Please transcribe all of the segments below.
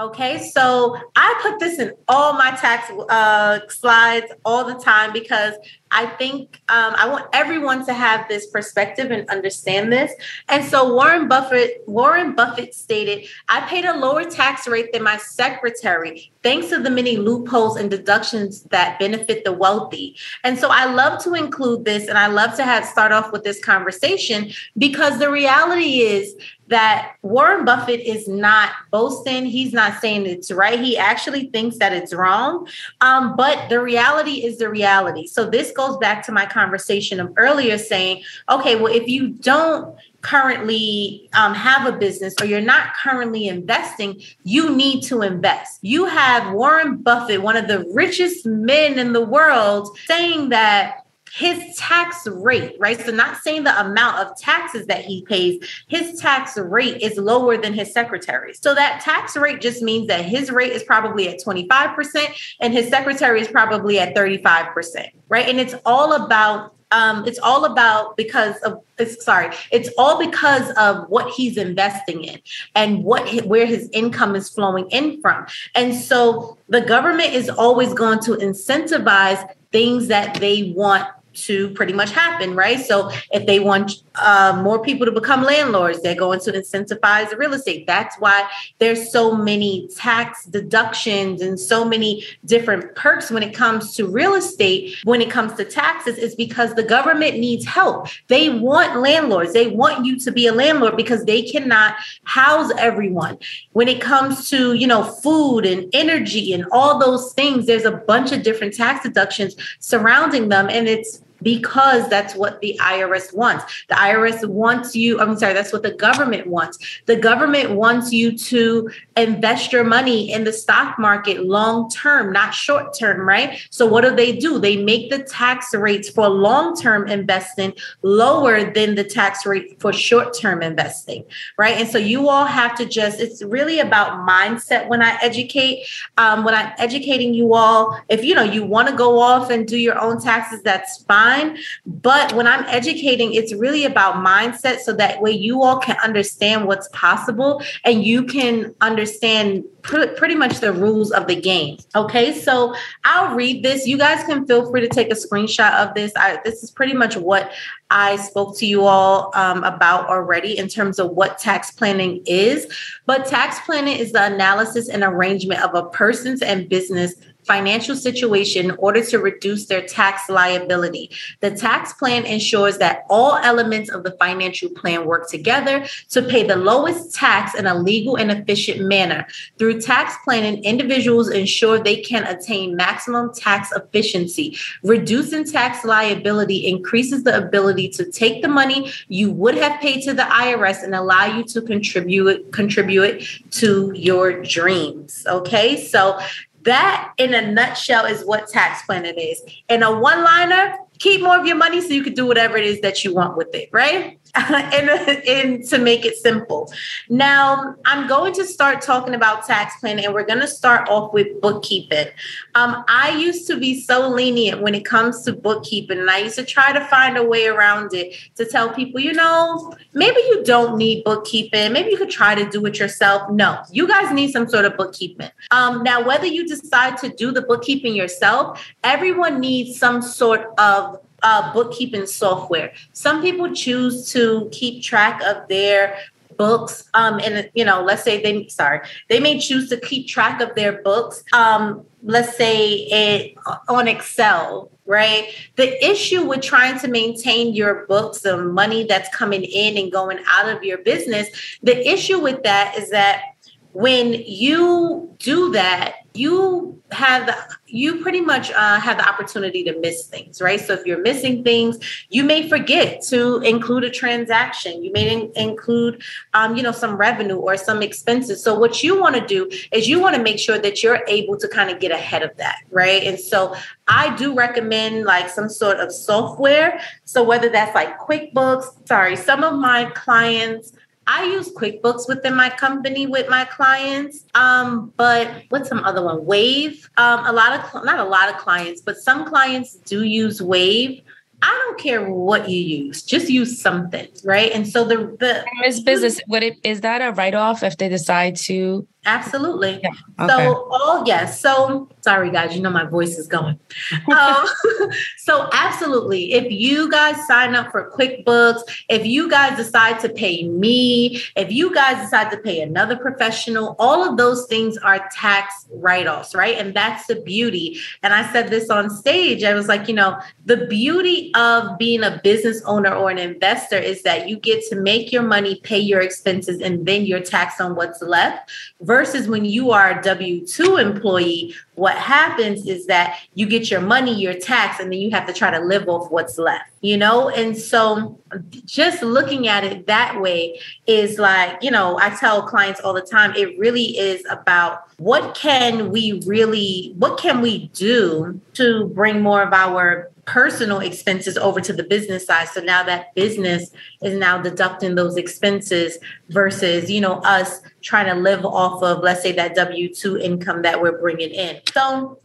Okay, so I put this in all my tax uh, slides all the time because I think um, I want everyone to have this perspective and understand this. And so Warren Buffett, Warren Buffett stated, "I paid a lower tax rate than my secretary, thanks to the many loopholes and deductions that benefit the wealthy." And so I love to include this, and I love to have start off with this conversation because the reality is that Warren Buffett is not boasting. He's not saying it's right. He actually thinks that it's wrong. Um, but the reality is the reality. So this goes back to my conversation of earlier saying, okay, well, if you don't currently um, have a business or you're not currently investing, you need to invest. You have Warren Buffett, one of the richest men in the world, saying that his tax rate, right? So, not saying the amount of taxes that he pays, his tax rate is lower than his secretary's. So, that tax rate just means that his rate is probably at 25% and his secretary is probably at 35%, right? And it's all about um, it's all about because of sorry it's all because of what he's investing in and what where his income is flowing in from and so the government is always going to incentivize things that they want to pretty much happen, right? So if they want uh, more people to become landlords, they're going to incentivize the real estate. That's why there's so many tax deductions and so many different perks when it comes to real estate. When it comes to taxes, is because the government needs help. They want landlords. They want you to be a landlord because they cannot house everyone. When it comes to you know food and energy and all those things, there's a bunch of different tax deductions surrounding them, and it's because that's what the IRS wants. The IRS wants you, I'm sorry, that's what the government wants. The government wants you to invest your money in the stock market long term, not short term, right? So what do they do? They make the tax rates for long term investing lower than the tax rate for short term investing, right? And so you all have to just, it's really about mindset when I educate. Um, when I'm educating you all, if you know you want to go off and do your own taxes, that's fine fine. But when I'm educating, it's really about mindset so that way you all can understand what's possible and you can understand pr- pretty much the rules of the game. Okay, so I'll read this. You guys can feel free to take a screenshot of this. I, this is pretty much what I spoke to you all um, about already in terms of what tax planning is. But tax planning is the analysis and arrangement of a person's and business financial situation in order to reduce their tax liability. The tax plan ensures that all elements of the financial plan work together to pay the lowest tax in a legal and efficient manner. Through tax planning, individuals ensure they can attain maximum tax efficiency. Reducing tax liability increases the ability to take the money you would have paid to the IRS and allow you to contribute contribute it to your dreams. Okay? So that, in a nutshell, is what tax planning is. In a one liner, keep more of your money so you can do whatever it is that you want with it, right? and, and to make it simple. Now, I'm going to start talking about tax planning, and we're going to start off with bookkeeping. Um, I used to be so lenient when it comes to bookkeeping, and I used to try to find a way around it to tell people, you know, maybe you don't need bookkeeping. Maybe you could try to do it yourself. No, you guys need some sort of bookkeeping. Um, now, whether you decide to do the bookkeeping yourself, everyone needs some sort of uh, bookkeeping software. Some people choose to keep track of their books um and you know let's say they sorry they may choose to keep track of their books um let's say it on excel right the issue with trying to maintain your books the money that's coming in and going out of your business the issue with that is that when you do that, you have you pretty much uh, have the opportunity to miss things, right? So if you're missing things, you may forget to include a transaction. You may in- include, um, you know, some revenue or some expenses. So what you want to do is you want to make sure that you're able to kind of get ahead of that, right? And so I do recommend like some sort of software. So whether that's like QuickBooks, sorry, some of my clients I use QuickBooks within my company with my clients. Um, but what's some other one? Wave. Um, a lot of not a lot of clients, but some clients do use Wave. I don't care what you use, just use something, right? And so the the Miss Business, would it is that a write off if they decide to Absolutely. Yeah, okay. So, oh yes. So, sorry guys, you know my voice is going. um, so, absolutely. If you guys sign up for QuickBooks, if you guys decide to pay me, if you guys decide to pay another professional, all of those things are tax write-offs, right? And that's the beauty. And I said this on stage. I was like, you know, the beauty of being a business owner or an investor is that you get to make your money, pay your expenses, and then you're taxed on what's left versus when you are a W 2 employee, what happens is that you get your money, your tax, and then you have to try to live off what's left, you know? And so just looking at it that way is like, you know, I tell clients all the time, it really is about what can we really, what can we do to bring more of our personal expenses over to the business side so now that business is now deducting those expenses versus you know us trying to live off of let's say that w2 income that we're bringing in so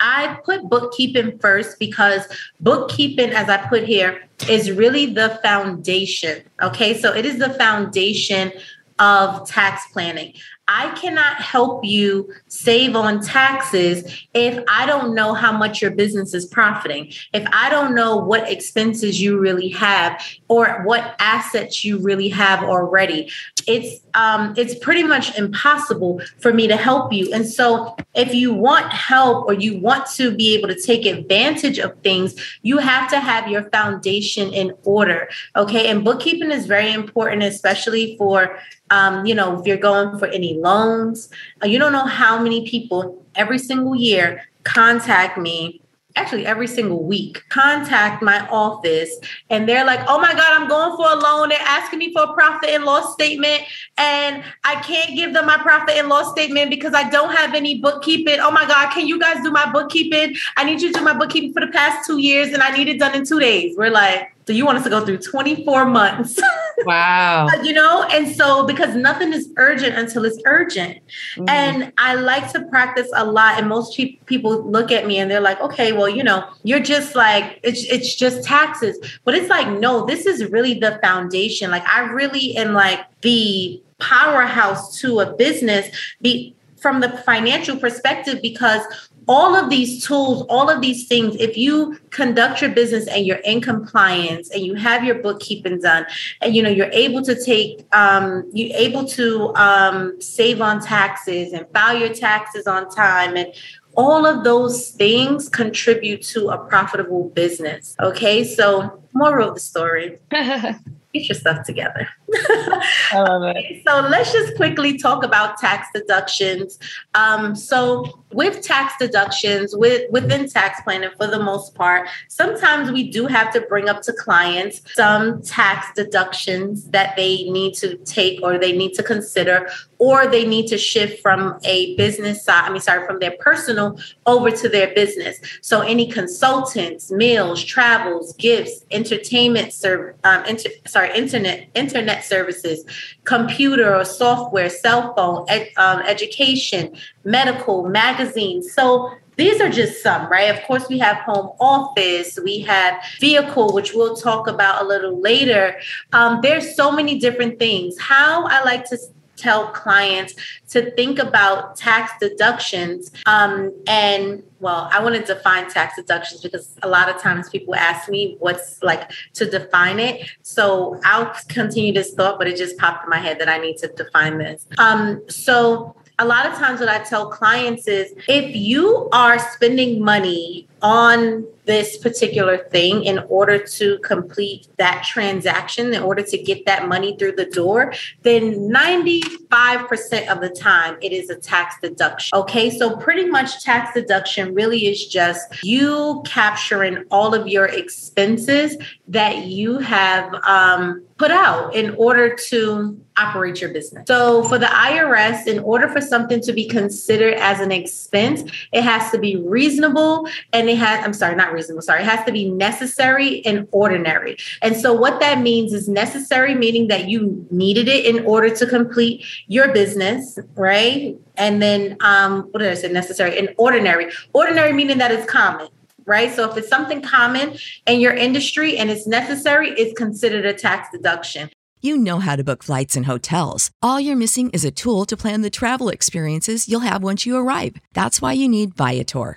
I put bookkeeping first because bookkeeping, as I put here, is really the foundation. Okay, so it is the foundation of tax planning. I cannot help you save on taxes if I don't know how much your business is profiting, if I don't know what expenses you really have or what assets you really have already. It's um, it's pretty much impossible for me to help you. And so, if you want help or you want to be able to take advantage of things, you have to have your foundation in order. Okay, and bookkeeping is very important, especially for um, you know, if you're going for any loans, uh, you don't know how many people every single year contact me actually every single week contact my office and they're like oh my god i'm going for a loan. They're asking me for a profit and loss statement and i can't give them my profit and loss statement because i don't have any bookkeeping. Oh my god can you guys do my bookkeeping? I need you to do my bookkeeping for the past two years and i need it done in two days. We're like so you want us to go through 24 months. Wow. You know and so because nothing is urgent until it's urgent. Mm. and i like to practice a lot and most people look at me and they're like okay well you know you're just like it's it's just taxes. But it's like no this is really the foundation. Like i really am like the powerhouse to a business be from the financial perspective because all of these tools, all of these things, if you conduct your business and you're in compliance and you have your bookkeeping done, and you know you're able to take, um, you're able to um, save on taxes and file your taxes on time, and all of those things contribute to a profitable business. Okay, so moral of the story: get your stuff together. I love it. So let's just quickly talk about tax deductions. Um, so with tax deductions, with within tax planning, for the most part, sometimes we do have to bring up to clients some tax deductions that they need to take or they need to consider, or they need to shift from a business side. I mean, sorry, from their personal over to their business. So any consultants, meals, travels, gifts, entertainment, serv- um, inter- sorry, internet internet services, computer or software, cell phone, ed- um, education, medical, magazines. So these are just some, right? Of course, we have home office, we have vehicle, which we'll talk about a little later. Um, there's so many different things. How I like to tell clients to think about tax deductions um, and well i want to define tax deductions because a lot of times people ask me what's like to define it so i'll continue this thought but it just popped in my head that i need to define this um, so a lot of times what I tell clients is if you are spending money on this particular thing in order to complete that transaction, in order to get that money through the door, then 95% of the time it is a tax deduction. Okay, so pretty much tax deduction really is just you capturing all of your expenses that you have um, put out in order to operate your business. So for the IRS, in order for something to be considered as an expense, it has to be reasonable and has, I'm sorry, not reasonable, sorry, it has to be necessary and ordinary. And so what that means is necessary, meaning that you needed it in order to complete your business, right? And then um, what did I say? Necessary and ordinary. Ordinary meaning that it's common right? So if it's something common in your industry and it's necessary, it's considered a tax deduction. You know how to book flights and hotels. All you're missing is a tool to plan the travel experiences you'll have once you arrive. That's why you need Viator.